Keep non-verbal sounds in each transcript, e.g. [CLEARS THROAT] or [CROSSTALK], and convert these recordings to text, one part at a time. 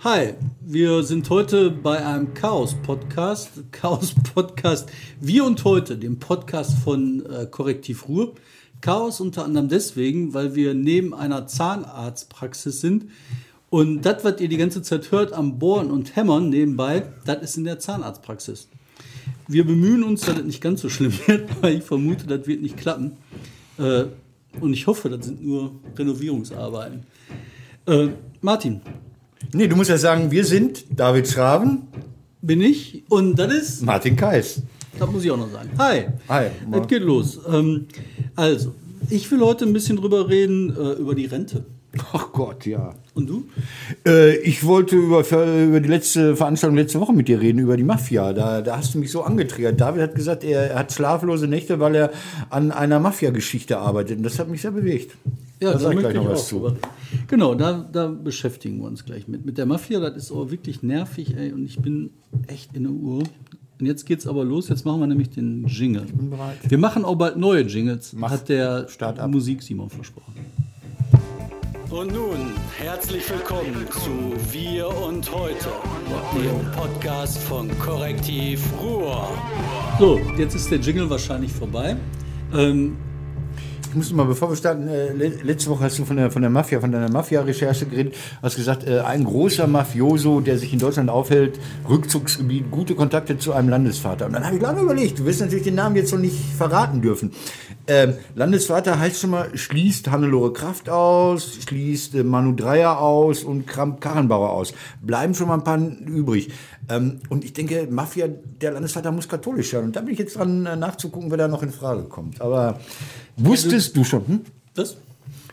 Hi, wir sind heute bei einem Chaos-Podcast. Chaos-Podcast Wir und Heute, dem Podcast von äh, Korrektiv Ruhr. Chaos unter anderem deswegen, weil wir neben einer Zahnarztpraxis sind. Und das, was ihr die ganze Zeit hört am Bohren und Hämmern nebenbei, das ist in der Zahnarztpraxis. Wir bemühen uns, dass das nicht ganz so schlimm wird, [LAUGHS] weil ich vermute, das wird nicht klappen. Äh, und ich hoffe, das sind nur Renovierungsarbeiten. Äh, Martin, Nee, du musst ja sagen, wir sind David Schraven, bin ich und das ist, Martin Kais. das muss ich auch noch sagen. Hi, Hi. es geht los. Ähm, also, ich will heute ein bisschen drüber reden, äh, über die Rente. Ach Gott, ja. Und du? Äh, ich wollte über, über die letzte Veranstaltung letzte Woche mit dir reden, über die Mafia. Da, da hast du mich so angetriggert. David hat gesagt, er, er hat schlaflose Nächte, weil er an einer Mafia-Geschichte arbeitet. Und das hat mich sehr bewegt. Ja, da sag ich gleich noch was zu. reden. Genau, da, da beschäftigen wir uns gleich mit. Mit der Mafia, das ist auch wirklich nervig, ey, und ich bin echt in der Uhr. Und jetzt geht's aber los, jetzt machen wir nämlich den Jingle. bin bereit. Wir machen auch bald neue Jingles, Mach. hat der Start. Musik Simon versprochen. Und nun, herzlich willkommen zu Wir und Heute, dem Podcast von Korrektiv Ruhr. So, jetzt ist der Jingle wahrscheinlich vorbei. Ähm, muss mal, bevor wir starten, äh, le- letzte Woche hast du von der, von der Mafia, von deiner Mafia-Recherche geredet, hast gesagt, äh, ein großer Mafioso, der sich in Deutschland aufhält, Rückzugsgebiet, gute Kontakte zu einem Landesvater. Und dann habe ich lange überlegt, du wirst natürlich den Namen jetzt noch nicht verraten dürfen. Ähm, Landesvater heißt schon mal, schließt Hannelore Kraft aus, schließt äh, Manu Dreier aus und Kramp Karrenbauer aus. Bleiben schon mal ein paar übrig. Ähm, und ich denke, Mafia, der Landesvater muss katholisch sein. Und da bin ich jetzt dran, äh, nachzugucken, wer da noch in Frage kommt. Aber wusstest du schon, hm? was?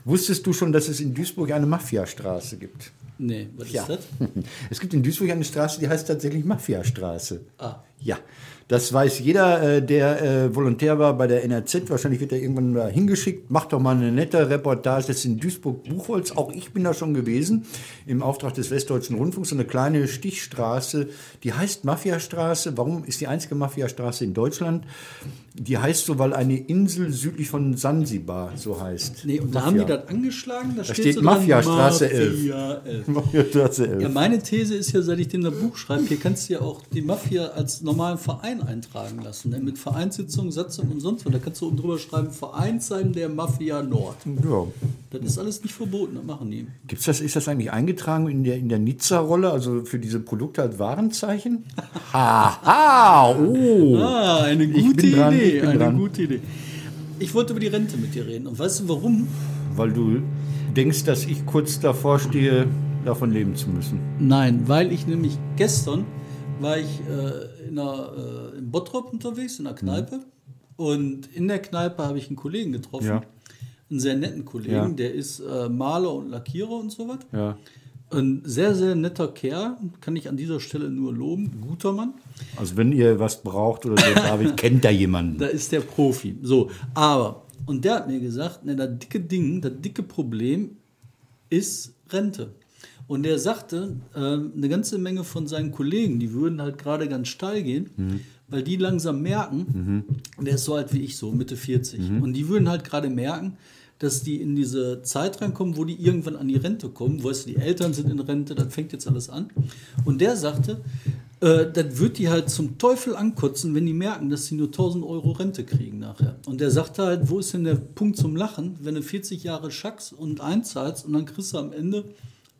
Wusstest du schon, dass es in Duisburg eine Mafiastraße gibt? Nee, was ja. ist das? [LAUGHS] Es gibt in Duisburg eine Straße, die heißt tatsächlich Mafiastraße. Ah. Ja, das weiß jeder, äh, der äh, Volontär war bei der NRZ. Wahrscheinlich wird er irgendwann mal hingeschickt. Macht doch mal eine nette Reportage. Das ist in Duisburg-Buchholz. Auch ich bin da schon gewesen. Im Auftrag des Westdeutschen Rundfunks. So eine kleine Stichstraße. Die heißt Mafiastraße. Warum ist die einzige Mafiastraße in Deutschland? Die heißt so, weil eine Insel südlich von Sansibar so heißt. Nee, und Mafia. da haben die das angeschlagen? Da, da steht, steht so Mafiastraße Mafia 11. 11. Mario Platz 11. Ja, meine These ist ja, seit ich dem das Buch schreibe, hier kannst du ja auch die Mafia als normalen Verein eintragen lassen. Ne? Mit Vereinssitzung, Satzung und sonst was. Da kannst du oben drüber schreiben, Vereinsheim der Mafia Nord. Ja. Das ist alles nicht verboten, das machen die. Gibt's das, ist das eigentlich eingetragen in der, in der Nizza-Rolle, also für diese Produkte als Warenzeichen? Haha! ha, oh! Ah, eine gute Idee, dran, eine dran. gute Idee. Ich wollte über die Rente mit dir reden. Und weißt du warum? Weil du denkst, dass ich kurz davor stehe, davon leben zu müssen. Nein, weil ich nämlich gestern war ich äh, in einer, äh, in Bottrop unterwegs, in einer Kneipe. Und in der Kneipe habe ich einen Kollegen getroffen. Ja. Einen sehr netten Kollegen, Ja. der ist äh, Maler und Lackierer und so was. Ja. Ein sehr, sehr netter Kerl, kann ich an dieser Stelle nur loben. Guter Mann. Also wenn ihr was braucht oder so, [LAUGHS] David, kennt da jemanden. Da ist der Profi. So, aber, und der hat mir gesagt, ne, das dicke Ding, das dicke Problem ist Rente. Und der sagte, ähm, eine ganze Menge von seinen Kollegen, die würden halt gerade ganz steil gehen, weil die langsam merken, und der ist so alt wie ich, so Mitte 40, und die würden halt gerade merken, dass die in diese Zeit reinkommen, wo die irgendwann an die Rente kommen, weißt du, die Eltern sind in Rente, dann fängt jetzt alles an. Und der sagte, äh, das wird die halt zum Teufel ankotzen, wenn die merken, dass sie nur 1000 Euro Rente kriegen nachher. Und der sagte halt, wo ist denn der Punkt zum Lachen, wenn du 40 Jahre schackst und einzahlst und dann kriegst du am Ende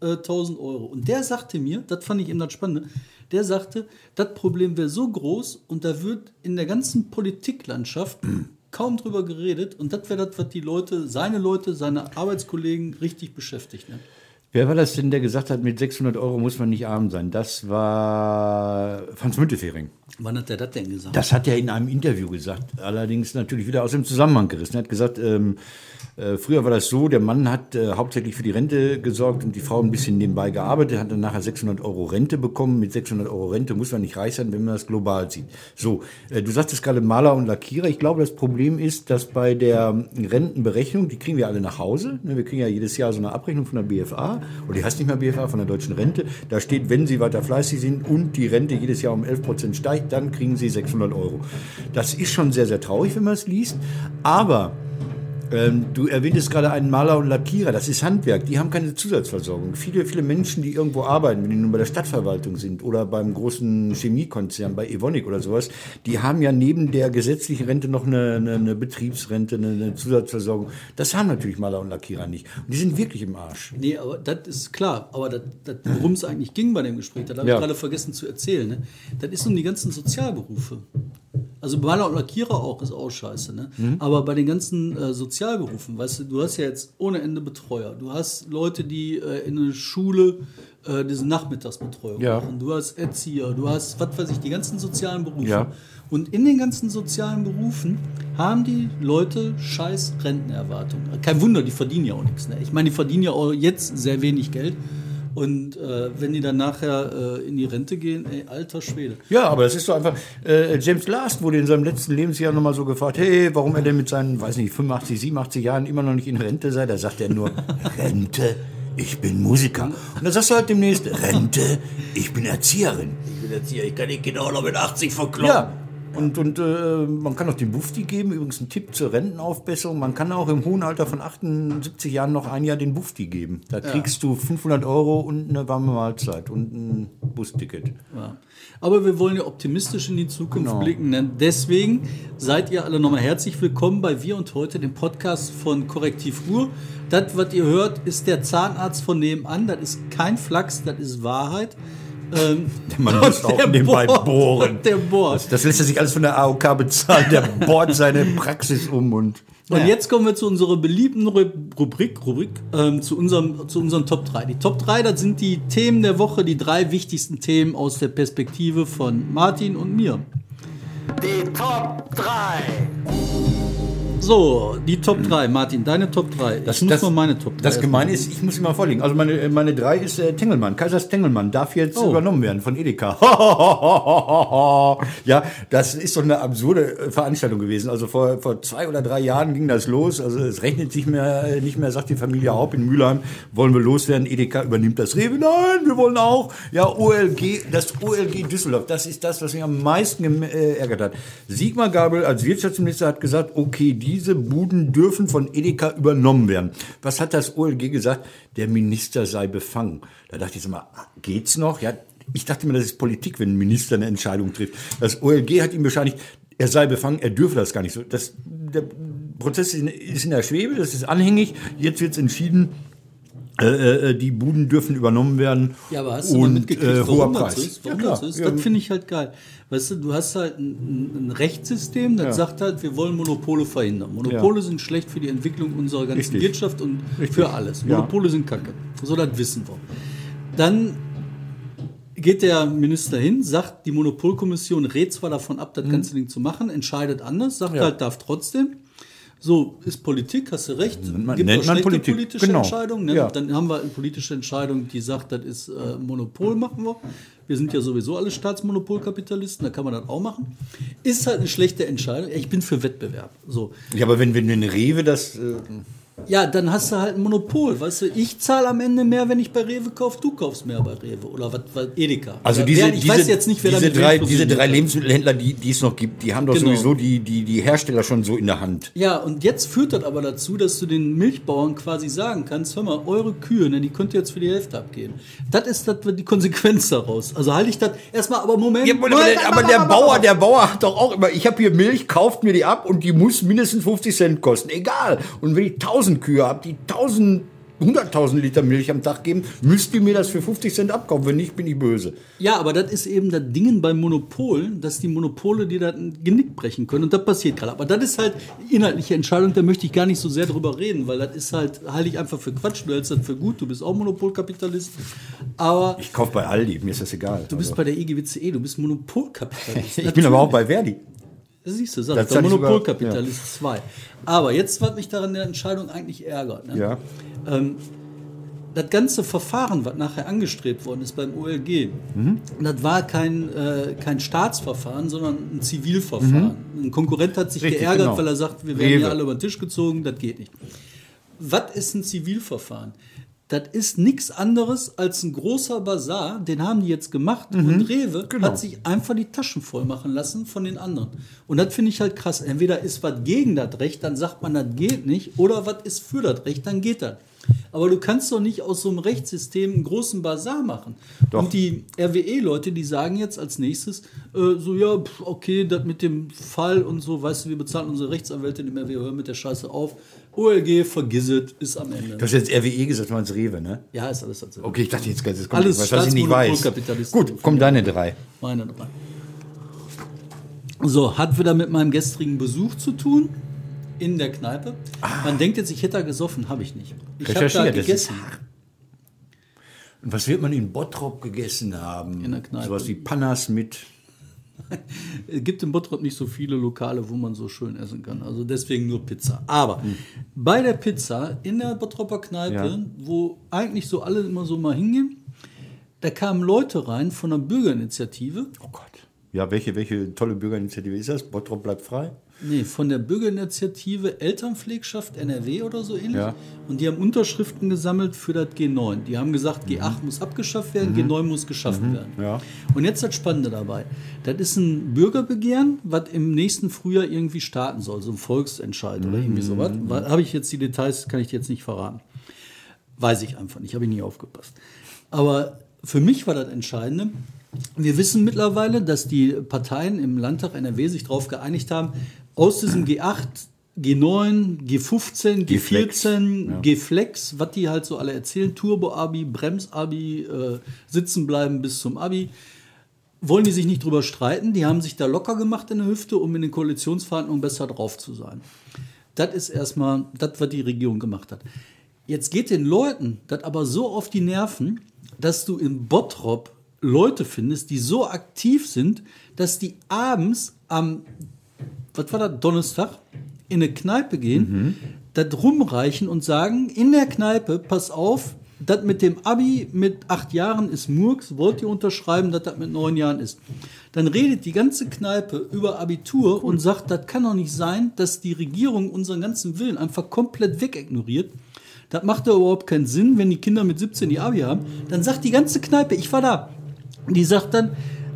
äh, 1000 Euro. Und der sagte mir, das fand ich eben das Spannende, der sagte, das Problem wäre so groß und da wird in der ganzen Politiklandschaft [CLEARS THROAT] kaum drüber geredet und das wäre das, was die Leute, seine Leute, seine Arbeitskollegen richtig beschäftigt. Ne? Wer war das denn, der gesagt hat, mit 600 Euro muss man nicht arm sein? Das war Franz Müntefering. Wann hat der das denn gesagt? Das hat er in einem Interview gesagt, allerdings natürlich wieder aus dem Zusammenhang gerissen. Er hat gesagt, ähm, äh, früher war das so, der Mann hat äh, hauptsächlich für die Rente gesorgt und die Frau ein bisschen nebenbei gearbeitet, hat dann nachher 600 Euro Rente bekommen. Mit 600 Euro Rente muss man nicht reich sein, wenn man das global sieht. So, äh, du sagtest gerade Maler und Lackierer. Ich glaube, das Problem ist, dass bei der Rentenberechnung, die kriegen wir alle nach Hause. Ne, wir kriegen ja jedes Jahr so eine Abrechnung von der BFA, oder die heißt nicht mehr BFA, von der deutschen Rente. Da steht, wenn Sie weiter fleißig sind und die Rente jedes Jahr um 11 Prozent steigt, dann kriegen Sie 600 Euro. Das ist schon sehr, sehr traurig, wenn man es liest. Aber Ähm, du erwähntest gerade einen Maler und Lackierer, das ist Handwerk, die haben keine Zusatzversorgung. Viele, viele Menschen, die irgendwo arbeiten, wenn die nun bei der Stadtverwaltung sind oder beim großen Chemiekonzern, bei Evonik oder sowas, die haben ja neben der gesetzlichen Rente noch eine, eine, eine Betriebsrente, eine, eine Zusatzversorgung. Das haben natürlich Maler und Lackierer nicht. Und die sind wirklich im Arsch. Nee, aber das ist klar. Aber worum es eigentlich ging bei dem Gespräch, das habe Ja. ich gerade vergessen zu erzählen. Ne? Das ist um die ganzen Sozialberufe. Also Maler und Lackierer auch ist auch scheiße. Ne? Mhm. Aber bei den ganzen äh, Sozialberufen, weißt du, du hast ja jetzt ohne Ende Betreuer. Du hast Leute, die äh, in eine Schule äh, diese Nachmittagsbetreuung Ja. machen. Du hast Erzieher, du hast, was weiß ich, die ganzen sozialen Berufe. Ja. Und in den ganzen sozialen Berufen haben die Leute scheiß Rentenerwartungen. Kein Wunder, die verdienen ja auch nichts. Ne? Ich meine, die verdienen ja auch jetzt sehr wenig Geld. Und äh, wenn die dann nachher äh, in die Rente gehen, ey, alter Schwede. Ja, aber das ist doch einfach. Äh, James Last wurde in seinem letzten Lebensjahr nochmal so gefragt: Hey, warum er denn mit seinen, weiß nicht, 85, 87 Jahren immer noch nicht in Rente sei. Da sagt er nur: [LAUGHS] Rente, ich bin Musiker. Und dann sagst du halt demnächst: Rente, ich bin Erzieherin. Ich bin Erzieher, ich kann die Kinder auch noch mit 80 verkloppen. Ja. Und, und äh, man kann auch den Bufti geben, übrigens ein Tipp zur Rentenaufbessung. Man kann auch im hohen Alter von 78 Jahren noch ein Jahr den Bufti geben. Da kriegst du 500 Euro und eine warme Mahlzeit und ein Busticket. Ja. Aber wir wollen ja optimistisch in die Zukunft Genau. blicken. Denn deswegen seid ihr alle nochmal herzlich willkommen bei Wir und Heute, dem Podcast von Korrektiv Ruhr. Das, was ihr hört, ist der Zahnarzt von nebenan. Das ist kein Flachs, das ist Wahrheit. Ähm, Man muss auch der nebenbei bohrt, bohren. Der bohrt. Das, das lässt er sich alles von der AOK bezahlen. Der bohrt seine Praxis um und. Und jetzt kommen wir zu unserer beliebten Ru- Rubrik, Rubrik ähm, zu, unserem, zu unseren Top 3. Die Top 3, das sind die Themen der Woche, die drei wichtigsten Themen aus der Perspektive von Martin und mir. Die Top 3. So, die Top 3. Martin, deine Top 3. Ich muss mal meine Top 3. Das Gemeine ist, ich muss sie mal vorlegen. Also meine, meine drei ist äh, Tengelmann. Kaisers Tengelmann darf jetzt Oh. übernommen werden von Edeka. [LAUGHS] ja, das ist doch eine absurde äh, Veranstaltung gewesen. Also vor, vor zwei oder drei Jahren ging das los. Also es rechnet sich mehr, äh, nicht mehr, sagt die Familie Haupt in Mülheim, wollen wir loswerden. Edeka übernimmt das Rewe. Nein, wir wollen auch. Ja, OLG, das OLG Düsseldorf, das ist das, was mich am meisten äh, ärgert hat. Sigmar Gabel als Wirtschaftsminister hat gesagt, okay, diese Buden dürfen von Edeka übernommen werden. Was hat das OLG gesagt? Der Minister sei befangen. Da dachte ich so mal, geht's noch? Ja, ich dachte mir, das ist Politik, wenn ein Minister eine Entscheidung trifft. Das OLG hat ihm bescheinigt, er sei befangen, er dürfe das gar nicht so. Das, der Prozess ist in der Schwebe, das ist anhängig. Jetzt wird es entschieden, äh, äh, die Buden dürfen übernommen werden. Ja, aber hast du mal und, mitgekriegt, äh, hoher warum Preis. das ist? Warum ja, das ist? Ja, Das finde ich halt geil. Weißt du, du hast halt ein, ein Rechtssystem, das Ja. sagt halt, wir wollen Monopole verhindern. Monopole sind schlecht für die Entwicklung unserer ganzen Richtig. Wirtschaft und Richtig. für alles. Ja. Monopole sind Kacke. So, das wissen wir. Dann geht der Minister hin, sagt, die Monopolkommission rät zwar davon ab, das ganze Ding zu machen, entscheidet anders, sagt. Ja. halt, darf trotzdem. So ist Politik, hast du recht. man- Gibt nennt man schlechte Politik, politische genau. Entscheidungen. Ne? Ja. Dann haben wir eine politische Entscheidung, die sagt, das ist äh, Monopol, machen wir. Wir sind ja sowieso alle Staatsmonopolkapitalisten, da kann man das auch machen. Ist halt eine schlechte Entscheidung. Ich bin für Wettbewerb. So. ja, aber wenn, wenn wenn Rewe das. Äh, Ja, dann hast du halt ein Monopol. Weißt du, ich zahle am Ende mehr, wenn ich bei Rewe kaufe, du kaufst mehr bei Rewe. Oder was, was Edeka. Also Oder diese, wer, ich diese, weiß jetzt nicht, wer diese drei, diese drei. Lebensmittelhändler, die, die es noch gibt, die haben doch Genau. sowieso die, die, die Hersteller schon so in der Hand. Ja, und jetzt führt das aber dazu, dass du den Milchbauern quasi sagen kannst, hör mal, eure Kühe, ne, die könnt ihr jetzt für die Hälfte abgeben. Das ist das, die Konsequenz daraus. Also halte ich das erstmal, aber Moment. Ja, aber, Moment, der, aber der Bauer, [LAUGHS] der Bauer hat doch auch immer, ich habe hier Milch, kauft mir die ab und die muss mindestens 50 Cent kosten. Egal. Und wenn ich 1000 Kühe habe, die 1000, 100.000 Liter Milch am Tag geben, müsst ihr mir das für 50 Cent abkaufen. Wenn nicht, bin ich böse. Ja, aber das ist eben das Dingen beim Monopolen, dass die Monopole dir das ein Genick brechen können. Und das passiert gerade. Aber das ist halt inhaltliche Entscheidung, da möchte ich gar nicht so sehr drüber reden, weil das ist halt, halte ich einfach für Quatsch. Du hältst das für gut, du bist auch Monopolkapitalist. Aber Ich kaufe bei Aldi, mir ist das egal. du bist bei der EGWCE, du bist Monopolkapitalist. [LAUGHS] ich bin aber auch bei Verdi. Das siehst du, sag Das ich, der Monopolkapitalist 2. Aber jetzt, was mich daran der Entscheidung eigentlich ärgert, ne? Ja. ähm, das ganze Verfahren, was nachher angestrebt worden ist beim OLG, Mhm. das war kein, äh, kein Staatsverfahren, sondern ein Zivilverfahren. Ein Konkurrent hat sich Mhm. Richtig, geärgert, genau. weil er sagt, wir werden Rewe. hier alle über den Tisch gezogen, das geht nicht. Was ist ein Zivilverfahren? Das ist nichts anderes als ein großer Bazar, den haben die jetzt gemacht und Rewe genau. hat sich einfach die Taschen voll machen lassen von den anderen. Und das finde ich halt krass. Entweder ist was gegen das Recht, dann sagt man, das geht nicht, oder was ist für das Recht, dann geht das. Aber du kannst doch nicht aus so einem Rechtssystem einen großen Bazar machen. Doch. Und die RWE-Leute, die sagen jetzt als nächstes, äh, so, ja, okay, das mit dem Fall und so, weißt du, wir bezahlen unsere Rechtsanwälte nicht mehr, wir hören mit der Scheiße auf. OLG, vergiss es, ist am Ende. Du hast jetzt RWE gesagt, du meinst Rewe, ne? ja, ist alles dazu. Okay, ich dachte jetzt jetzt kommt Alles was, was ich nicht weiß. Gut, kommen deine drei. Meine dabei. So, hat wieder mit meinem gestrigen Besuch zu tun in der Kneipe. Man denkt jetzt, ich hätte da gesoffen, habe ich nicht. Ich habe da das gegessen. Und was wird man in Bottrop gegessen haben? In der Kneipe. Sowas wie Pannas mit. [LAUGHS] Es gibt in Bottrop nicht so viele Lokale, wo man so schön essen kann. Also deswegen nur Pizza. Aber bei der Pizza in der Bottroper Kneipe, Ja. wo eigentlich so alle immer so mal hingehen, da kamen Leute rein von einer Bürgerinitiative. Oh Gott. Ja, welche, welche tolle Bürgerinitiative ist das? Bottrop bleibt frei? Nee, von der Bürgerinitiative Elternpflegschaft NRW oder so ähnlich. Ja. Und die haben Unterschriften gesammelt für das G9. Die haben gesagt, G8 muss abgeschafft werden, G9 muss geschaffen werden. Ja. Und jetzt das Spannende dabei. Das ist ein Bürgerbegehren, was im nächsten Frühjahr irgendwie starten soll. So ein Volksentscheid oder irgendwie sowas. Habe ich jetzt die Details, kann ich jetzt nicht verraten. Weiß ich einfach nicht, habe ich nie aufgepasst. Aber für mich war das Entscheidende. Wir wissen mittlerweile, dass die Parteien im Landtag NRW sich darauf geeinigt haben, aus diesem G8, G9, G15, G-Flex, G14, ja. G-Flex, was die halt so alle erzählen, Turbo-Abi, Brems-Abi, äh, sitzen bleiben bis zum Abi, wollen die sich nicht drüber streiten. Die haben sich da locker gemacht in der Hüfte, um in den Koalitionsverhandlungen besser drauf zu sein. Das ist erstmal das, was die Regierung gemacht hat. Jetzt geht den Leuten das aber so auf die Nerven, dass du in Bottrop Leute findest, die so aktiv sind, dass die abends am, was war das, Donnerstag, in eine Kneipe gehen, das rumreichen und sagen, in der Kneipe, pass auf, das mit dem Abi mit acht Jahren ist Murks, wollt ihr unterschreiben, dass das mit neun Jahren ist? Dann redet die ganze Kneipe über Abitur und sagt, das kann doch nicht sein, dass die Regierung unseren ganzen Willen einfach komplett wegignoriert. Das macht doch überhaupt keinen Sinn, wenn die Kinder mit 17 die Abi haben. Dann sagt die ganze Kneipe, ich war da. Die sagt dann,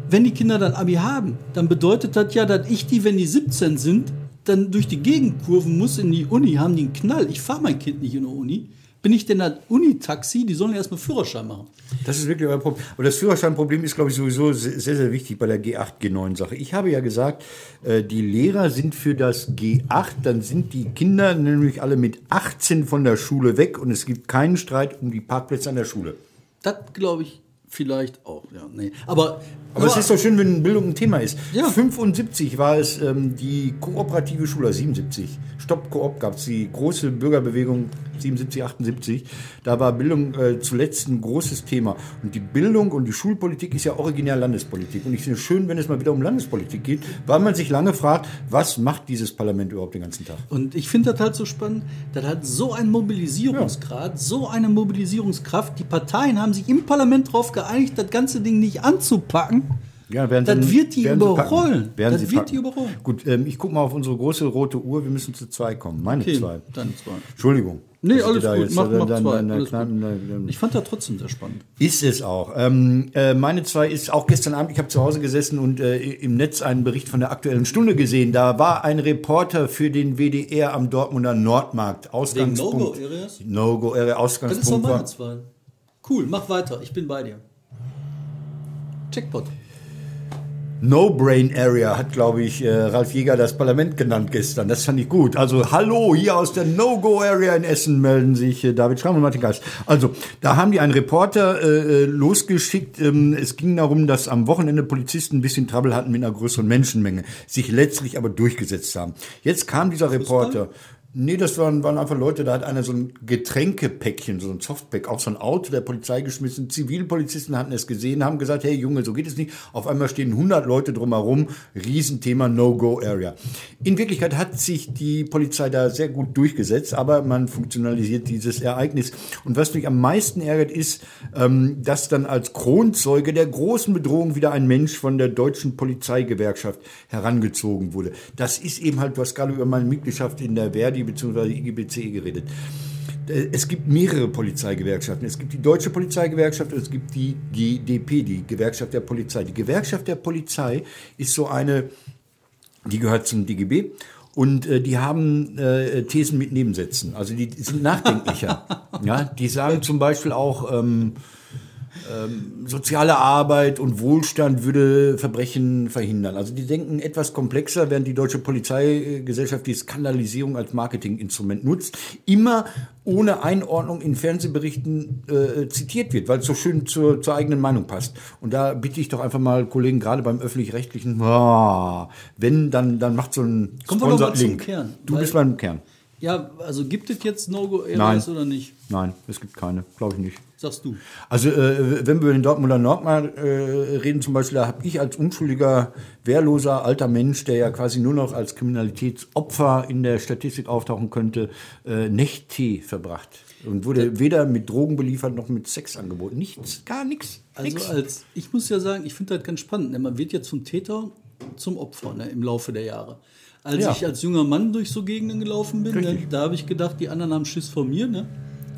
wenn die Kinder dann Abi haben, dann bedeutet das ja, dass ich die, wenn die 17 sind, dann durch die Gegend kurven muss in die Uni, haben die einen Knall. Ich fahre mein Kind nicht in die Uni. Bin ich denn das Uni-Taxi? Die sollen erstmal Führerschein machen. Das ist wirklich euer Problem. Aber das Führerscheinproblem ist, glaube ich, sowieso sehr, sehr wichtig bei der G8, G9-Sache. Ich habe ja gesagt, äh, die Lehrer sind für das G8, dann sind die Kinder nämlich alle mit 18 von der Schule weg und es gibt keinen Streit um die Parkplätze an der Schule. Das glaube ich vielleicht auch. Ja, nee. Aber, Aber es ist doch schön, wenn Bildung ein Thema ist. Ja. 75 war es ähm, die kooperative Schule, 77. Stopp Koop gab es die große Bürgerbewegung 77, 78. Da war Bildung äh, zuletzt ein großes Thema. Und die Bildung und die Schulpolitik ist ja originär Landespolitik. Und ich finde es schön, wenn es mal wieder um Landespolitik geht, weil man sich lange fragt, was macht dieses Parlament überhaupt den ganzen Tag? Und ich finde das halt so spannend. Das hat so einen Mobilisierungsgrad, so eine Mobilisierungskraft. Die Parteien haben sich im Parlament darauf geeinigt, das ganze Ding nicht anzupacken. Ja, werden Das sie- wird die werden überrollen. Werden Das sie wird packen. die überrollen. Gut, ähm, ich gucke mal auf unsere große rote Uhr. Wir müssen zu zwei kommen. Meine Okay, zwei. dann zwei. Entschuldigung. Nee, alles gut. Mach, dann- mach dann- zwei. dann- dann- dann- Ich fand das trotzdem sehr spannend. Ist es auch. Ähm, äh, meine zwei ist auch gestern Abend, ich habe zu Hause gesessen und äh, im Netz einen Bericht von der Aktuellen Stunde gesehen. Da war ein Reporter für den WDR am Dortmunder Nordmarkt. Ausgangspunkt. No-Go-Areas? No-Go-Area, Das ist auch Ausgangspunkt meine zwei. Cool, mach weiter. Ich bin bei dir. Checkpot. No-Brain-Area hat, glaube ich, äh, Ralf Jäger das Parlament genannt gestern. Das fand ich gut. Also, hallo, hier aus der No-Go-Area in Essen melden sich äh, David Schramm und Martin Geist. Also, da haben die einen Reporter äh, äh, losgeschickt. Ähm, es ging darum, dass am Wochenende Polizisten ein bisschen Trouble hatten mit einer größeren Menschenmenge, sich letztlich aber durchgesetzt haben. Jetzt kam dieser Reporter. Nee, das waren, waren einfach Leute, da hat einer so ein Getränkepäckchen, so ein Softpack, auf so ein Auto der Polizei geschmissen. Zivilpolizisten hatten es gesehen, haben gesagt, hey Junge, so geht es nicht. Auf einmal stehen 100 Leute drumherum, Riesenthema No-Go-Area. In Wirklichkeit hat sich die Polizei da sehr gut durchgesetzt, aber man funktionalisiert dieses Ereignis. Und was mich am meisten ärgert, ist, ähm, dass dann als Kronzeuge der großen Bedrohung wieder ein Mensch von der deutschen Polizeigewerkschaft herangezogen wurde. Das ist eben halt, hast gerade über meine Mitgliedschaft in der Verdi bzw. IGBC geredet. Äh, Es gibt mehrere Polizeigewerkschaften. Es gibt die Deutsche Polizeigewerkschaft und es gibt die GDP, die Gewerkschaft der Polizei. Die Gewerkschaft der Polizei ist so eine, die gehört zum DGB und äh, die haben äh, Thesen mit Nebensätzen. Also die sind nachdenklicher. [LAUGHS] ja, die sagen zum Beispiel auch, ähm, soziale Arbeit und Wohlstand würde Verbrechen verhindern. Also die denken etwas komplexer, während die deutsche Polizeigesellschaft die Skandalisierung als Marketinginstrument nutzt, immer ohne Einordnung in Fernsehberichten äh, zitiert wird, weil es so schön zur, zur eigenen Meinung passt. Und da bitte ich doch einfach mal Kollegen, gerade beim öffentlich-rechtlichen, ah, wenn, dann, dann macht so ein Sponsor-Link. Kern, Du bist beim Kern. Ja, also gibt es jetzt No-Go-Areas oder nicht? Nein, es gibt keine, glaube ich nicht. Sagst du. Also äh, wenn wir über den Dortmunder Nordmark äh, reden zum Beispiel, da habe ich als unschuldiger, wehrloser alter Mensch, der ja quasi nur noch als Kriminalitätsopfer in der Statistik auftauchen könnte, äh, Nächte verbracht. Und wurde weder mit Drogen beliefert noch mit Sex angeboten. Nichts, gar nichts. Also als, ich muss ja sagen, ich finde das ganz spannend. Ne? Man wird ja zum Täter, zum Opfer ne? im Laufe der Jahre. Als Ja. ich als junger Mann durch so Gegenden gelaufen bin, ne? Richtig. da habe ich gedacht, die anderen haben Schiss vor mir. Ne?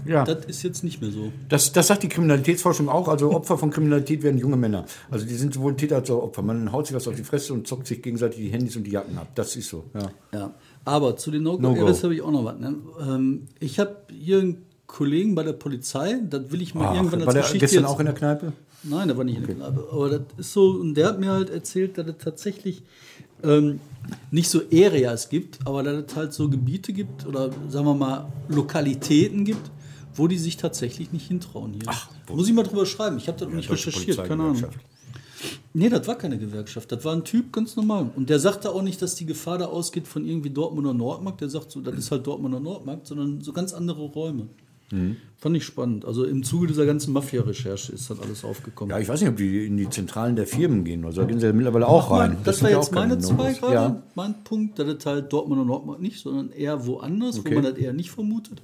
ja. Das ist jetzt nicht mehr so. Das, das sagt die Kriminalitätsforschung auch. Also Opfer von Kriminalität werden junge Männer. Also die sind sowohl Täter als auch Opfer. Man haut sich was auf die Fresse und zockt sich gegenseitig die Handys und die Jacken ab. Das ist so. Ja. Ja. Aber zu den No-Go. No-Go-Areas habe ich auch noch was. Ne? Ähm, ich habe hier einen Kollegen bei der Polizei, das will ich mal Ach, irgendwann als war der Geschichte gestern jetzt- auch in der Kneipe? Nein, der war nicht in der Kneipe. Aber das ist so, und der hat mir halt erzählt, dass es tatsächlich ähm, nicht so Areas gibt, aber dass es halt so Gebiete gibt oder sagen wir mal Lokalitäten gibt, wo die sich tatsächlich nicht hintrauen hier. Ach, Muss ich mal drüber schreiben. Ich habe das noch nicht recherchiert, keine Ahnung. Nee, das war keine Gewerkschaft. Das war ein Typ, ganz normal. Und der sagte auch nicht, dass die Gefahr da ausgeht von irgendwie Dortmunder Nordmarkt. Der sagt so, das ist halt Dortmunder Nordmarkt, sondern so ganz andere Räume. Mhm. Fand ich spannend. Also im Zuge dieser ganzen Mafia-Recherche ist das alles aufgekommen. Ja, ich weiß nicht, ob die in die Zentralen der Firmen gehen. Also da gehen sie ja mittlerweile auch rein. Das, sind war jetzt meine zwei gerade. Ja. Mein Punkt, dass es halt Dortmunder Nordmarkt nicht, sondern eher woanders, Okay. wo man das eher nicht vermutet.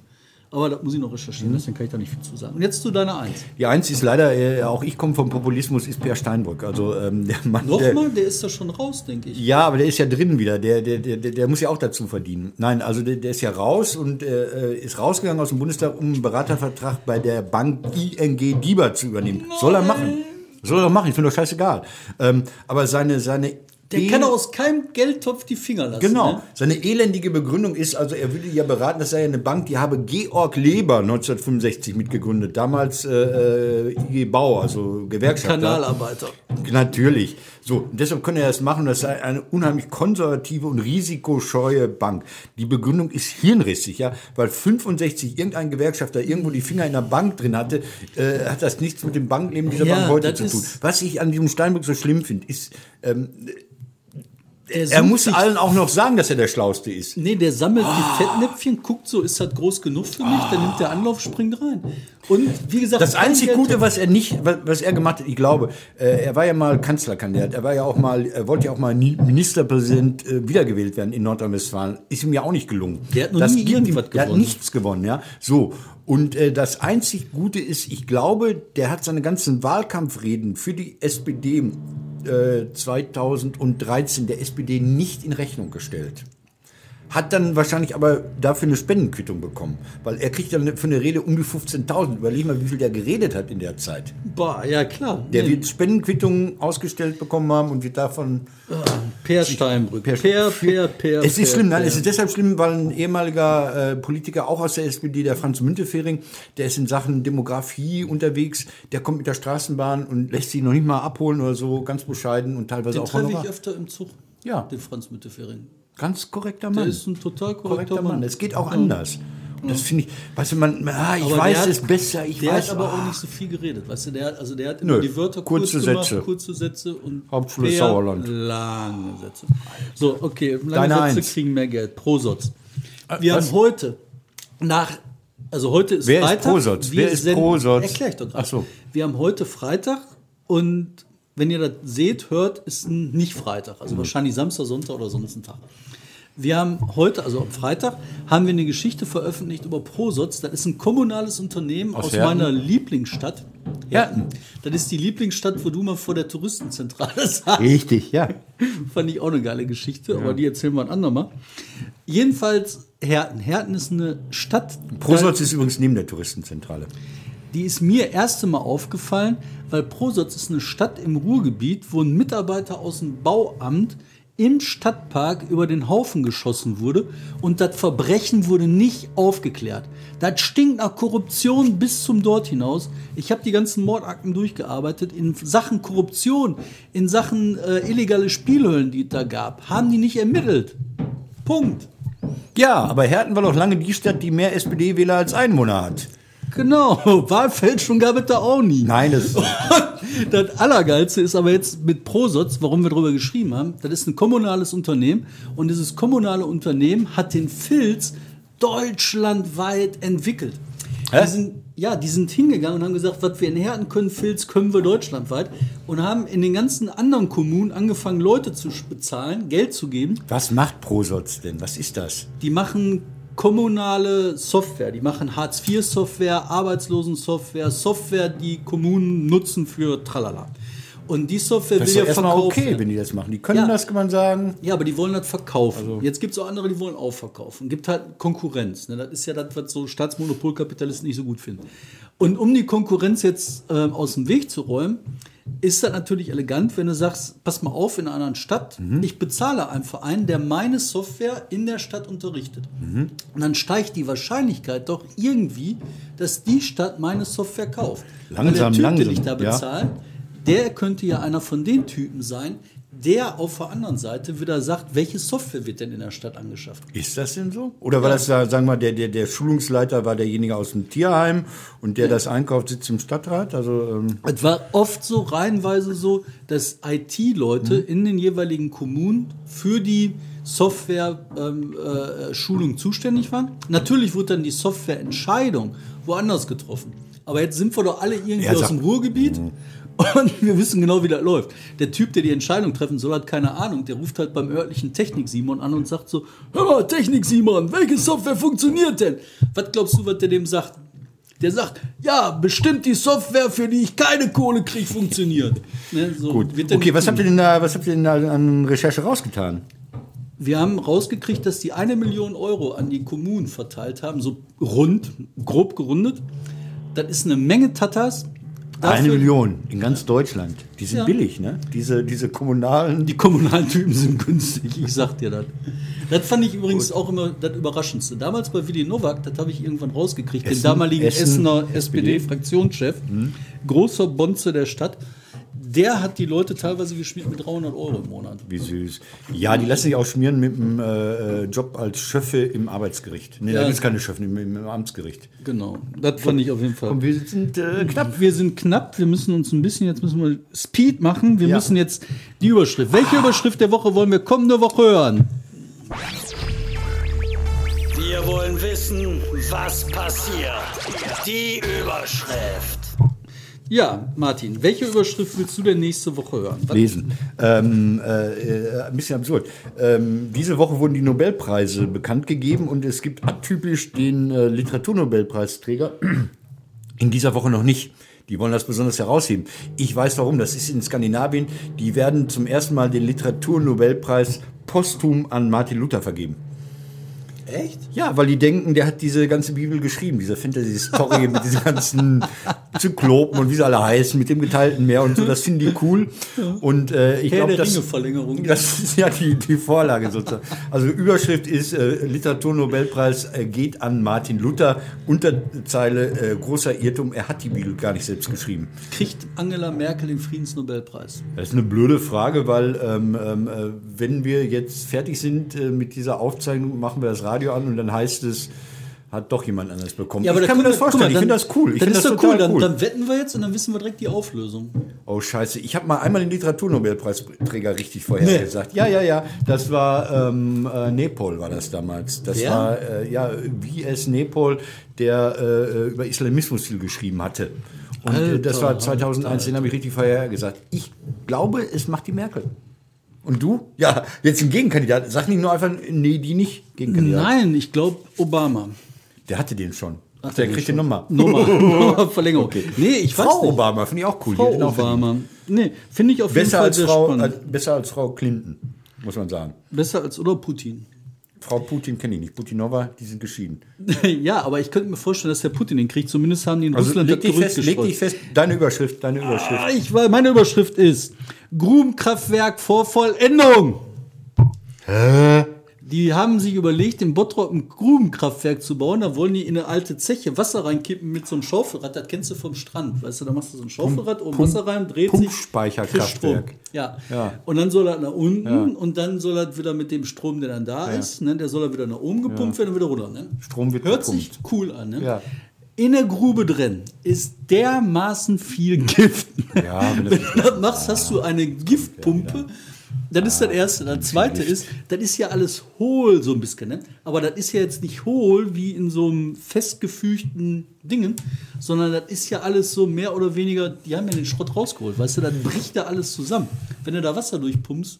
Aber das muss ich noch recherchieren, deswegen kann ich da nicht viel zu sagen. Und jetzt zu deiner Eins. Die Eins ist leider, äh, auch ich komme vom Populismus, ist Per Steinbrück. Also ähm, der Mann, Nochmal, der ist da schon raus, denke ich. Ja, aber der ist ja drin wieder. Der, der, der, der muss ja auch dazu verdienen. Nein, also der, der ist ja raus und äh, ist rausgegangen aus dem Bundestag, um einen Beratervertrag bei der Bank ING DIBA zu übernehmen. Soll er machen. Soll er machen, ich finde doch scheißegal. Ähm, aber seine, seine Der El- kann aus keinem Geldtopf die Finger lassen. Genau. Ne? Seine elendige Begründung ist, also er würde ja beraten, das sei ja eine Bank, die habe Georg Leber 1965 mitgegründet. Damals äh, IG Bau, also Gewerkschaft. Kanalarbeiter. Natürlich. So, deshalb könne er das machen. Das sei eine unheimlich konservative und risikoscheue Bank. Die Begründung ist hirnrissig, ja, weil 65 irgendein Gewerkschafter irgendwo die Finger in der Bank drin hatte, äh, hat das nichts mit dem Bankleben dieser Ja, Bank heute zu tun. Was ich an diesem Steinbrück so schlimm finde, ist, ähm, er muss sich- allen auch noch sagen, dass er der Schlauste ist. Nee, der sammelt Ah. die Fettnäpfchen, guckt so, ist das groß genug für mich, dann nimmt der Anlauf, springt rein. Und wie gesagt, Das kein einzig Geld- Gute, was er nicht, was, er gemacht hat, ich glaube, äh, er war ja mal Kanzlerkandidat, er war ja auch mal, er wollte ja auch mal Ministerpräsident äh, wiedergewählt werden in Nordrhein-Westfalen. Ist ihm ja auch nicht gelungen. Der hat noch das nie irgendwas Der hat gewonnen. nichts gewonnen, ja. So. Und äh, das einzig Gute ist, ich glaube, der hat seine ganzen Wahlkampfreden für die SPD äh, 2013 der SPD nicht in Rechnung gestellt. Hat dann wahrscheinlich aber dafür eine Spendenquittung bekommen. Weil er kriegt dann für eine Rede um die 15.000. Überleg mal, wie viel der geredet hat in der Zeit. Boah, ja klar. Der Nee, wird Spendenquittungen ausgestellt bekommen haben und wird davon. Per Steinbrück. Per, per, per, per. Es ist per, schlimm, nein, per. es ist deshalb schlimm, weil ein ehemaliger äh, Politiker, auch aus der SPD, der Franz Müntefering, der ist in Sachen Demografie unterwegs, der kommt mit der Straßenbahn und lässt sich noch nicht mal abholen oder so, ganz bescheiden und teilweise Den auch treffe ich öfter im Zug. Ja. Den Franz Müttefering. Ganz korrekter Der Mann. ist ein total korrekter, korrekter Mann. Mann. Es geht auch anders. Und das finde ich, weißt du, man, ah, ich Aber weiß der hat- es besser, ich der weiß hat aber auch ah. nicht so viel geredet, weißt du, der hat, also der hat immer Nö, die Wörter kurze kurz gemacht, Sätze. kurze Sätze und Hauptschule Sauerland. lange Sätze. So, okay, lange Deine Sätze Eins. kriegen mehr Geld. Prosotz. Wir was? haben heute nach, also heute ist Wer ist Freitag. Prosotz? Wir Wer ist Prosotz? Erklär ich doch gerade. So. Wir haben heute Freitag und wenn ihr das seht, hört, ist ein nicht Freitag. Mhm. Also wahrscheinlich Samstag, Sonntag oder sonst ein Tag. Wir haben heute, also am Freitag, haben wir eine Geschichte veröffentlicht über Prosotz. Das ist ein kommunales Unternehmen aus, Aus meiner Lieblingsstadt. Herten. Das ist die Lieblingsstadt, wo du mal vor der Touristenzentrale [LAUGHS] saßt. Richtig, ja. Fand ich auch eine geile Geschichte, aber die erzählen wir ein andermal. Jedenfalls Herten. Herten ist eine Stadt. Prosotz ist übrigens neben der Touristenzentrale. Die ist mir erste Mal aufgefallen, weil Prosotz ist eine Stadt im Ruhrgebiet, wo ein Mitarbeiter aus dem Bauamt im Stadtpark über den Haufen geschossen wurde und das Verbrechen wurde nicht aufgeklärt. Das stinkt nach Korruption bis zum Dort hinaus. Ich habe die ganzen Mordakten durchgearbeitet. In Sachen Korruption, in Sachen äh, illegale Spielhöllen, die es da gab, haben die nicht ermittelt. Punkt. Ja, aber Herten war doch lange die Stadt, die mehr SPD-Wähler als Einwohner hat. Genau, [LAUGHS] Wahlfälschung gab es da auch nie. Nein, das [LAUGHS] das Allergeilste ist aber jetzt mit Prosotz, warum wir darüber geschrieben haben, das ist ein kommunales Unternehmen und dieses kommunale Unternehmen hat den Filz deutschlandweit entwickelt. Hä? Die sind, ja, die sind hingegangen und haben gesagt, was wir in Herten können, Filz können wir deutschlandweit und haben in den ganzen anderen Kommunen angefangen, Leute zu bezahlen, Geld zu geben. Was macht Prosotz denn? Was ist das? Die machen kommunale Software. Die machen Hartz-IV-Software, Arbeitslosensoftware, Software, die Kommunen nutzen für Tralala. Und die Software Das ist will doch ja verkauft okay, wenn die das machen. Die können Ja. das, kann man sagen. Ja, aber die wollen das verkaufen. Also- Jetzt gibt es auch andere, die wollen auch verkaufen. Gibt halt Konkurrenz. Ne? Das ist ja das, was so Staatsmonopolkapitalisten nicht so gut finden. Und um die Konkurrenz jetzt ähm, aus dem Weg zu räumen, ist das natürlich elegant, wenn du sagst, pass mal auf in einer anderen Stadt, Mhm. ich bezahle einen Verein, der meine Software in der Stadt unterrichtet. Mhm. Und dann steigt die Wahrscheinlichkeit doch irgendwie, dass die Stadt meine Software kauft. Weil Langsam, der Typ, langsam, den ich da ja. bezahle, der könnte ja einer von den Typen sein, der auf der anderen Seite wieder sagt, welche Software wird denn in der Stadt angeschafft? Ist das denn so? Oder war das, da, sagen wir mal, der, der, der Schulungsleiter war derjenige aus dem Tierheim und der das einkauft, sitzt im Stadtrat? Also, ähm, Es war oft so, reihenweise so, dass IT-Leute in den jeweiligen Kommunen für die Software-Schulung äh, Schulung zuständig waren. Natürlich wurde dann die Softwareentscheidung woanders getroffen. Aber jetzt sind wir doch alle irgendwie Ja, aus dem Ruhrgebiet und wir wissen genau, wie das läuft. Der Typ, der die Entscheidung treffen soll, hat keine Ahnung. Der ruft halt beim örtlichen Technik-Simon an und sagt so, hör mal, Technik-Simon, welche Software funktioniert denn? Was glaubst du, was der dem sagt? Der sagt, ja, bestimmt die Software, für die ich keine Kohle kriege, funktioniert. Ne, so gut. Okay, was habt ihr denn da, was habt ihr denn da an Recherche rausgetan? Wir haben rausgekriegt, dass die eine Million Euro an die Kommunen verteilt haben, so rund, grob gerundet. Das ist eine Menge Tatas. Eine Dafür- Million in ganz Deutschland. Die sind Ja. billig, ne? Diese, diese kommunalen. Die kommunalen Typen sind günstig, ich sag dir das. Das fand ich übrigens auch immer das Überraschendste. Damals bei Willi Nowak, das habe ich irgendwann rausgekriegt, den Essen, damaligen Essen, Essener SPD. SPD-Fraktionschef, großer Bonze der Stadt, der hat die Leute teilweise geschmiert mit 300 Euro im Monat. Wie süß. Ja, die lassen sich auch schmieren mit dem äh, äh, Job als Schöffe im Arbeitsgericht. Nee, da Ja. gibt es keine Schöffen, im, im, im Amtsgericht. Genau, das fand ich auf jeden Fall. Und wir sind äh, knapp. Wir sind knapp, wir müssen uns ein bisschen, jetzt müssen wir Speed machen. Wir Ja. müssen jetzt die Überschrift. Welche Überschrift der Woche wollen wir kommende Woche hören? Wir wollen wissen, was passiert. Die Überschrift. Ja, Martin, welche Überschrift willst du denn nächste Woche hören? Was- lesen. Ähm, äh, äh, ein bisschen absurd. Ähm, diese Woche wurden die Nobelpreise bekannt gegeben und es gibt atypisch den äh, Literaturnobelpreisträger in dieser Woche noch nicht. Die wollen das besonders herausheben. Ich weiß warum. Das ist in Skandinavien. Die werden zum ersten Mal den Literaturnobelpreis posthum an Martin Luther vergeben. Echt? Ja, weil die denken, der hat diese ganze Bibel geschrieben, diese Fantasy-Story [LAUGHS] mit diesen ganzen Zyklopen und wie sie alle heißen, mit dem geteilten Meer und so. Das finden die cool. Und äh, ich glaube, das, das ist ja die, die Vorlage sozusagen. Also Überschrift ist äh, Literaturnobelpreis äh, geht an Martin Luther. Unterzeile äh, großer Irrtum, er hat die Bibel gar nicht selbst geschrieben. Kriegt Angela Merkel den Friedensnobelpreis? Das ist eine blöde Frage, weil ähm, ähm, äh, wenn wir jetzt fertig sind äh, mit dieser Aufzeichnung, machen wir das Radio an und dann heißt es, hat doch jemand anders bekommen. ich kann mir das vorstellen, ich finde das cool. Ich Dann ist das doch cool, total dann, cool. dann wetten wir jetzt und dann wissen wir direkt die Auflösung. Oh scheiße, ich habe mal einmal den Literaturnobelpreisträger richtig vorhergesagt. Ja, ja, ja, das war ähm, äh, Nepal war das damals. Das Wer? war äh, ja V.S. Nepal, der äh, über Islamismus viel geschrieben hatte. Und äh, Alter, das war 2001, Alter. den habe ich richtig vorhergesagt. Ich glaube, es macht die Merkel. Und du? Ja, jetzt ein Gegenkandidat. Sag nicht nur einfach, nee, die nicht Gegenkandidat. Nein, ich glaube Obama. Der hatte den schon. Ach, der kriegt den nochmal. Nochmal [LAUGHS] Verlängerung. Nee, ich weiß Frau nicht. Obama, finde ich auch cool. Die Frau. Obama. Nee, finde ich auf jeden Besser Fall als, sehr Frau, spannend. als, besser als Frau Clinton, muss man sagen. Besser als oder Putin. Frau Putin kenne ich nicht. Putinova, die sind geschieden. [LAUGHS] ja, aber ich könnte mir vorstellen, dass der Putin den kriegt. Zumindest haben die in Also Russland leg das dich, fest, leg dich fest, deine Überschrift, deine Überschrift. Ah, ich, meine Überschrift ist Grubenkraftwerk vor Vollendung. Die haben sich überlegt, in Bottrop ein Grubenkraftwerk zu bauen. Da wollen die in eine alte Zeche Wasser reinkippen mit so einem Schaufelrad. Das kennst du vom Strand. Weißt du, da machst du so ein Schaufelrad, oben Pump- Wasser rein, dreht sich. Strom. Ja. Ja. Und dann soll er nach unten und dann soll er wieder mit dem Strom, der dann da ist, ne, der soll er wieder nach oben gepumpt werden und wieder runter. Ne? Strom wird Hört gepumpt. sich cool an. Ne? Ja. In der Grube drin ist dermaßen viel Gift. Ja, wenn das Wenn du das machst, hast du eine Giftpumpe. Das ist das Erste. Das Zweite ist, das ist ja alles hohl so ein bisschen. Ne? Aber das ist ja jetzt nicht hohl wie in so einem festgefügten Dingen, sondern das ist ja alles so mehr oder weniger, die haben ja den Schrott rausgeholt. Weißt du, das bricht da alles zusammen. Wenn du da Wasser durchpumpst,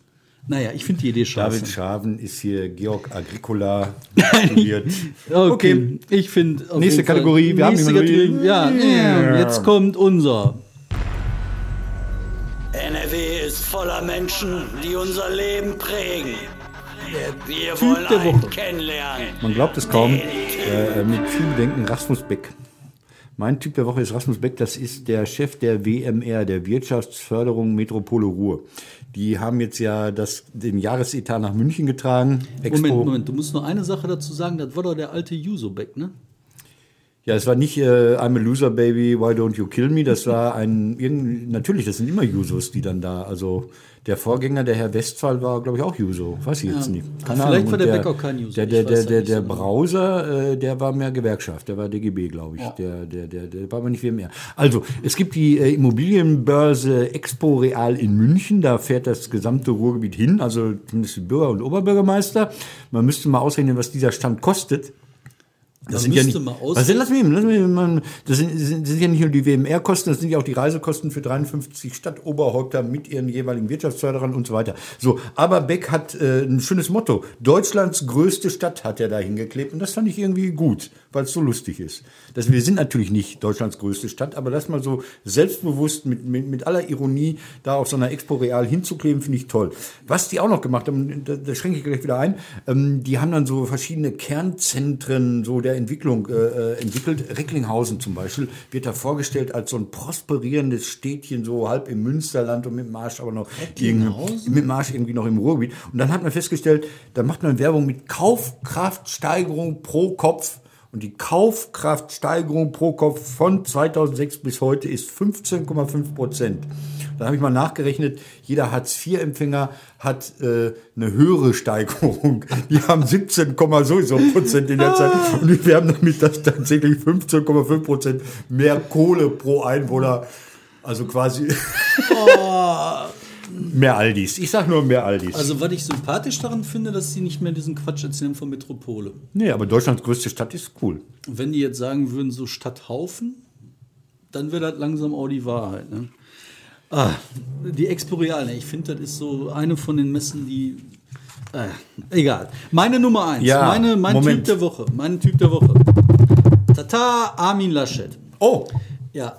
naja, ich finde die Idee scheiße. David Schaven ist hier Georg Agricola [LAUGHS] studiert. Okay, ich finde. Nächste Fall- Kategorie, wir haben nächste die mal Kategorie. Ja, ja, jetzt kommt unser. Ist voller Menschen, die unser Leben prägen. Wir Typ wollen der Woche. kennenlernen. Man glaubt es kaum. Äh, mit viel Bedenken Rasmus Beck. Mein Typ der Woche ist Rasmus Beck. Das ist der Chef der WMR, der Wirtschaftsförderung Metropole Ruhr. Die haben jetzt ja das, den Jahresetat nach München getragen. Expo. Moment, Moment, du musst nur eine Sache dazu sagen, das war doch der alte Jusobeck, ne? Ja, es war nicht äh, I'm a loser baby, why don't you kill me? Das war ein irgend, natürlich, das sind immer Jusos, die dann da. Also der Vorgänger, der Herr Westphal, war, glaube ich, auch Juso. Weiß ich jetzt nicht. Vielleicht Ahnung. war der Beck auch kein Juso. Der, der, der, der, der so. Browser, äh, der war mehr Gewerkschaft, der war DGB, glaube ich. Der, der, der, der war aber nicht WMR. Also, es gibt die äh, Immobilienbörse Expo Real in München, da fährt das gesamte Ruhrgebiet hin, also zumindest die Bürger und Oberbürgermeister. Man müsste mal ausrechnen, was dieser Stand kostet. Das Man sind ja nicht, mal aus- also lass mich, lass mich mal, das sind, sind, sind ja nicht nur die WMR-Kosten, das sind ja auch die Reisekosten für 53 Stadtoberhäupter mit ihren jeweiligen Wirtschaftsförderern und so weiter. So, aber Beck hat äh, ein schönes Motto. Deutschlands größte Stadt hat er da hingeklebt und das fand ich irgendwie gut, weil es so lustig ist. Das, wir sind natürlich nicht Deutschlands größte Stadt, aber das mal so selbstbewusst mit, mit, mit aller Ironie da auf so einer Expo Real hinzukleben, finde ich toll. Was die auch noch gemacht haben, da, da schränke ich gleich wieder ein, ähm, die haben dann so verschiedene Kernzentren so der Entwicklung äh, äh, entwickelt. Recklinghausen zum Beispiel wird da vorgestellt als so ein prosperierendes Städtchen, so halb im Münsterland und mit dem Arsch aber noch mit dem Arsch irgendwie noch im Ruhrgebiet. Und dann hat man festgestellt, da macht man Werbung mit Kaufkraftsteigerung pro Kopf. Und die Kaufkraftsteigerung pro Kopf von 2006 bis heute ist 15,5 Prozent. Da habe ich mal nachgerechnet, jeder Hartz-IV-Empfänger hat äh, eine höhere Steigerung. Die haben 17, sowieso Prozent in der Zeit. Und wir werben damit, dass tatsächlich 15,5 Prozent mehr Kohle pro Einwohner, also quasi mehr Aldis. Ich sag nur mehr Aldis. Also, was ich sympathisch daran finde, dass sie nicht mehr diesen Quatsch erzählen von Metropole. nee, aber Deutschlands größte Stadt ist cool. Und wenn die jetzt sagen würden, so Stadthaufen, dann wäre das langsam auch die Wahrheit. Ne? Ah, die Exporeal, ne? ich finde, das ist so eine von den Messen, die. Äh, egal. Meine Nummer eins. Ja, meine, mein Moment. Typ der Woche. Mein Typ der Woche. Tata Armin Laschet. Oh, Ja.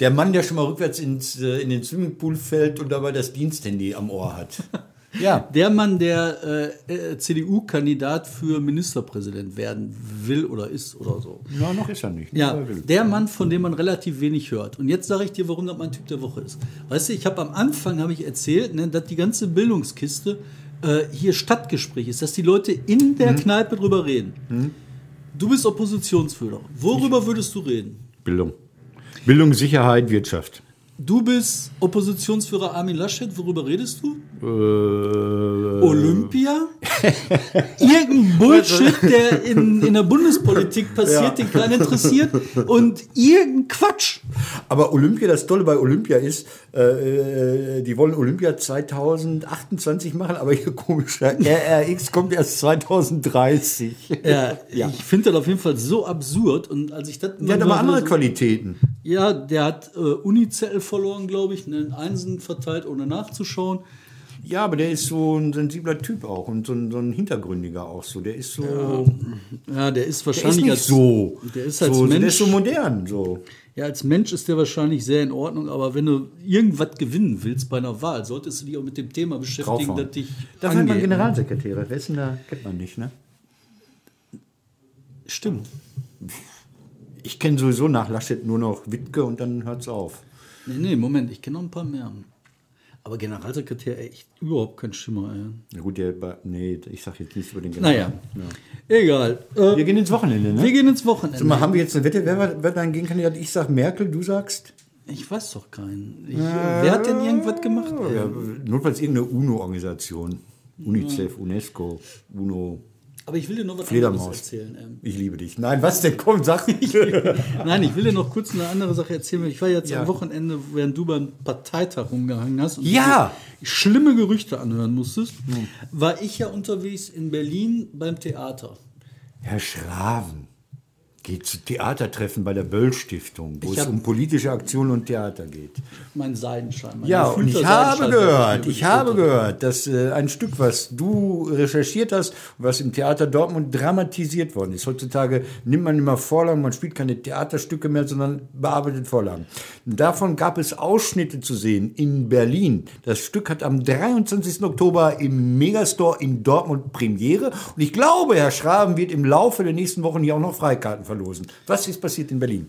Der Mann, der schon mal rückwärts ins, äh, in den Swimmingpool fällt und dabei das Diensthandy am Ohr hat. [LAUGHS] Ja. Der Mann, der äh, äh, CDU-Kandidat für Ministerpräsident werden will oder ist oder so. Ja, noch ist er nicht. Ja, er will. der Mann, von dem man relativ wenig hört. Und jetzt sage ich dir, warum das mein Typ der Woche ist. Weißt du, ich habe am Anfang habe ich erzählt, ne, dass die ganze Bildungskiste äh, hier Stadtgespräch ist, dass die Leute in der Kneipe drüber reden. Du bist Oppositionsführer. Worüber würdest du reden? Bildung. Bildung, Sicherheit, Wirtschaft. Du bist Oppositionsführer Armin Laschet. Worüber redest du? Äh, Olympia? [LAUGHS] Irgendein Bullshit, der in, in der Bundespolitik passiert, den keinen interessiert. Und irgendein Quatsch. Aber Olympia, das Tolle bei Olympia ist, äh, äh, die wollen Olympia 2028 machen, aber ihr komischer [LAUGHS] RRX kommt erst 2030. Ja, [LAUGHS] Ja. ich finde das auf jeden Fall so absurd. Und als ich das Der hat aber andere Qualitäten. Ja, der hat äh, Unizettel verloren, glaube ich, einen Einsen verteilt, ohne nachzuschauen. Ja, aber der ist so ein sensibler Typ auch und so ein, so ein hintergründiger auch so. Der ist so. Ja, der ist der ist wahrscheinlich nicht als, so. Der ist als so, Mensch. Der ist so modern. So. Ja, als Mensch ist der wahrscheinlich sehr in Ordnung, aber wenn du irgendwas gewinnen willst bei einer Wahl, solltest du dich auch mit dem Thema beschäftigen, Draufhauen. das dich Da hat man ne? Generalsekretäre. Wer ist denn da? Kennt man nicht, ne? Stimmt. Ich kenne sowieso nach Laschet nur noch Wittke und dann hört's auf. Nee, nee, Moment, ich kenne noch ein paar mehr. Aber Generalsekretär, ey, echt überhaupt kein Schimmer, ey. Na gut, der, war- nee, ich sag jetzt nichts über den Naja, egal. Äh, Wir gehen ins Wochenende, ne? wir gehen ins Wochenende. Sag mal, haben wir jetzt eine Wette? Wer war, wer war dein Gegenkandidat? Ich sag Merkel, du sagst? Ich weiß doch keinen. Ich, wer hat denn irgendwas gemacht? Ja, notfalls irgendeine UNO-Organisation. UNICEF, UNESCO, UNO. Aber ich will dir noch was Fledermaus. anderes erzählen. Ähm, Ich liebe dich. Nein, was denn? Komm, sag. [LAUGHS] Nein, ich will dir noch kurz eine andere Sache erzählen. Ich war jetzt Ja. am Wochenende, während du beim Parteitag rumgehangen hast und Ja. schlimme Gerüchte anhören musstest, war ich ja unterwegs in Berlin beim Theater. Herr Schraven geht zu Theatertreffen bei der Böll-Stiftung, wo Ich es um politische Aktionen und Theater geht. Mein Seidenschein. Mein Ja, und ich habe gehört, ich habe gehört, dass äh, ein Stück, was du recherchiert hast, was im Theater Dortmund dramatisiert worden ist. Heutzutage nimmt man immer Vorlagen, man spielt keine Theaterstücke mehr, sondern bearbeitet Vorlagen. Davon gab es Ausschnitte zu sehen in Berlin. Das Stück hat am 23. Oktober im Megastore in Dortmund Premiere. Und ich glaube, Herr Schraben wird im Laufe der nächsten Wochen hier auch noch Freikarten verlosen. Was ist passiert in Berlin?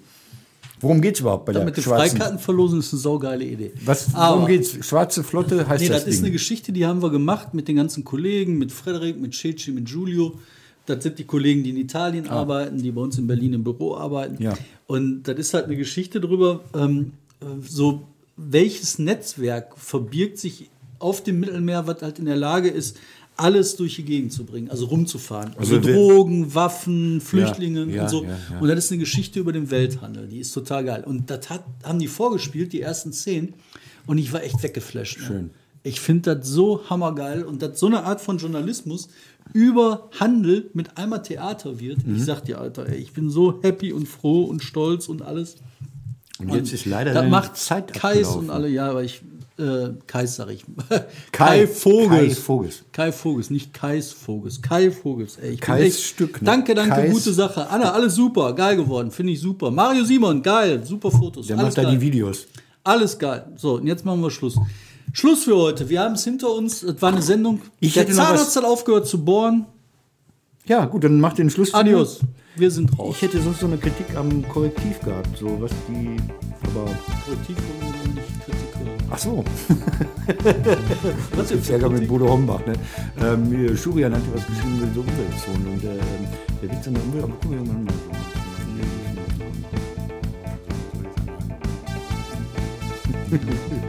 Worum geht es überhaupt bei der Mit den schwarzen... Freikartenverlosen ist eine saugeile Idee. Was, Aber- worum geht's? Schwarze Flotte heißt Nee, das, das ist Ding. eine Geschichte, die haben wir gemacht mit den ganzen Kollegen, mit Frederik, mit Ceci, mit Giulio. Das sind die Kollegen, die in Italien arbeiten, die bei uns in Berlin im Büro arbeiten. Ja. Und das ist halt eine Geschichte darüber, ähm, äh, so welches Netzwerk verbirgt sich auf dem Mittelmeer, was halt in der Lage ist, alles durch die Gegend zu bringen, also rumzufahren. Also, Also Drogen, Waffen, Flüchtlinge ja, und so. ja, ja. Und das ist eine Geschichte über den Welthandel, die ist total geil. Und das hat, haben die vorgespielt, die ersten Szenen. Und ich war echt weggeflasht. Ne? Schön. Ich finde das so hammergeil und dass so eine Art von Journalismus über Handel mit einmal Theater wird. Mhm. Ich sag dir, Alter, ey, ich bin so happy und froh und stolz und alles. Und jetzt ist leider Das macht Zeit Kais und alle, ja, aber ich, äh, Kais sag ich. [LAUGHS] Kai- Kai Vogels. Kai Vogels. Kai Vogels, nicht Kais Vogels. Kai Vogels, ey. Ich Kais echt- Stück, ne? Danke, danke, Kais- gute Sache. Anna, alles super, geil geworden, finde ich super. Mario Simon, geil, super Fotos. Der macht da die Videos. Alles geil. So, und jetzt machen wir Schluss. Schluss für heute. Wir haben es hinter uns. Es war eine Sendung. Ich Der Zahnarzt hat aufgehört zu bohren. Ja, gut, dann mach den Schluss. Adios. Wir sind raus. Ich hätte sonst so eine Kritik am Korrektiv gehabt, so was die. Aber. Korrektiv Ach so. Was Jetzt Ärger mit Bodo Hombach, ne? Ähm, Schurian hat was geschrieben über so Umweltzonen und äh, der Witz an der Umwelt, aber gucken wir mal. [LAUGHS]